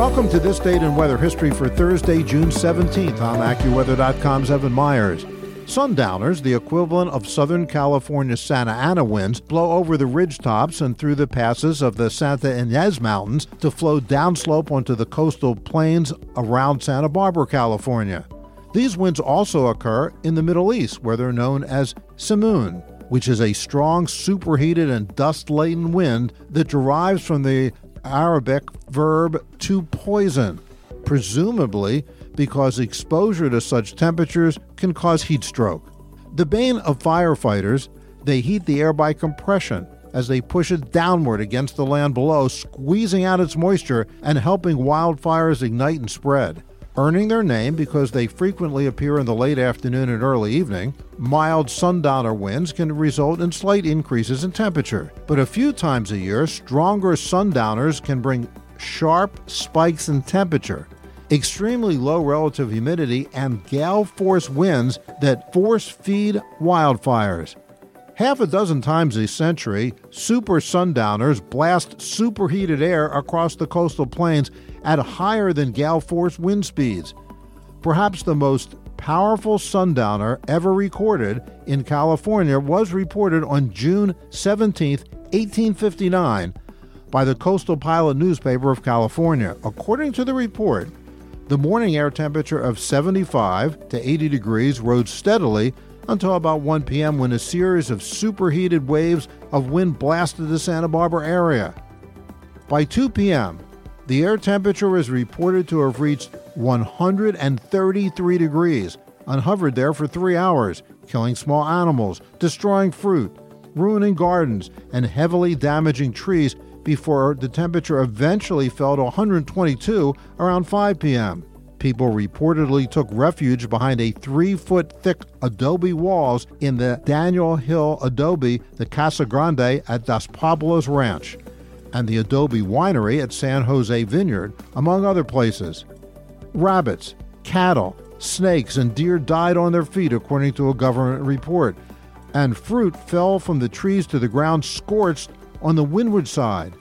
Welcome to this date in weather history for Thursday, June 17th. I'm AccuWeather.com's Evan Myers. Sundowners, the equivalent of Southern California Santa Ana winds, blow over the ridge tops and through the passes of the Santa Ynez Mountains to flow downslope onto the coastal plains around Santa Barbara, California. These winds also occur in the Middle East, where they're known as simoon, which is a strong, superheated, and dust laden wind that derives from the Arabic verb to poison, presumably because exposure to such temperatures can cause heat stroke. The bane of firefighters, they heat the air by compression as they push it downward against the land below, squeezing out its moisture and helping wildfires ignite and spread. Earning their name because they frequently appear in the late afternoon and early evening, mild sundowner winds can result in slight increases in temperature. But a few times a year, stronger sundowners can bring sharp spikes in temperature, extremely low relative humidity, and gale force winds that force feed wildfires. Half a dozen times a century, super sundowners blast superheated air across the coastal plains at higher than gale force wind speeds. Perhaps the most powerful sundowner ever recorded in California was reported on June 17, 1859, by the Coastal Pilot newspaper of California. According to the report, the morning air temperature of 75 to 80 degrees rose steadily until about 1 p.m. when a series of superheated waves of wind blasted the Santa Barbara area. By 2 p.m., the air temperature is reported to have reached 133 degrees and hovered there for three hours, killing small animals, destroying fruit, ruining gardens, and heavily damaging trees before the temperature eventually fell to 122 around 5 p.m. People reportedly took refuge behind a three foot thick adobe walls in the Daniel Hill Adobe, the Casa Grande at Dos Pueblos Ranch, and the Adobe Winery at San Jose Vineyard, among other places. Rabbits, cattle, snakes, and deer died on their feet, according to a government report, and fruit fell from the trees to the ground scorched on the windward side.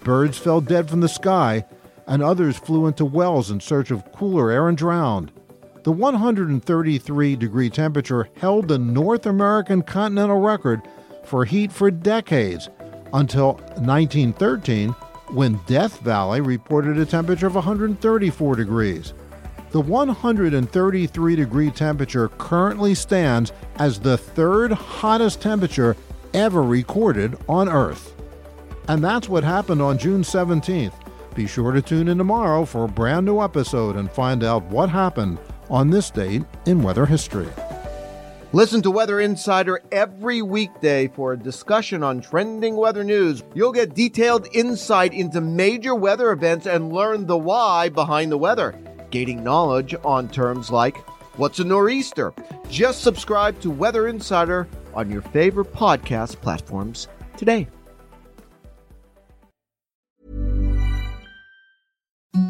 Birds fell dead from the sky, and others flew into wells in search of cooler air and drowned. The 133 degree temperature held the North American continental record for heat for decades until 1913 when Death Valley reported a temperature of 134 degrees. The 133 degree temperature currently stands as the third hottest temperature ever recorded on Earth. And that's what happened on June 17th. Be sure to tune in tomorrow for a brand new episode and find out what happened on this date in weather history. Listen to Weather Insider every weekday for a discussion on trending weather news. You'll get detailed insight into major weather events and learn the why behind the weather, gaining knowledge on terms like what's a nor'easter. Just subscribe to Weather Insider on your favorite podcast platforms today.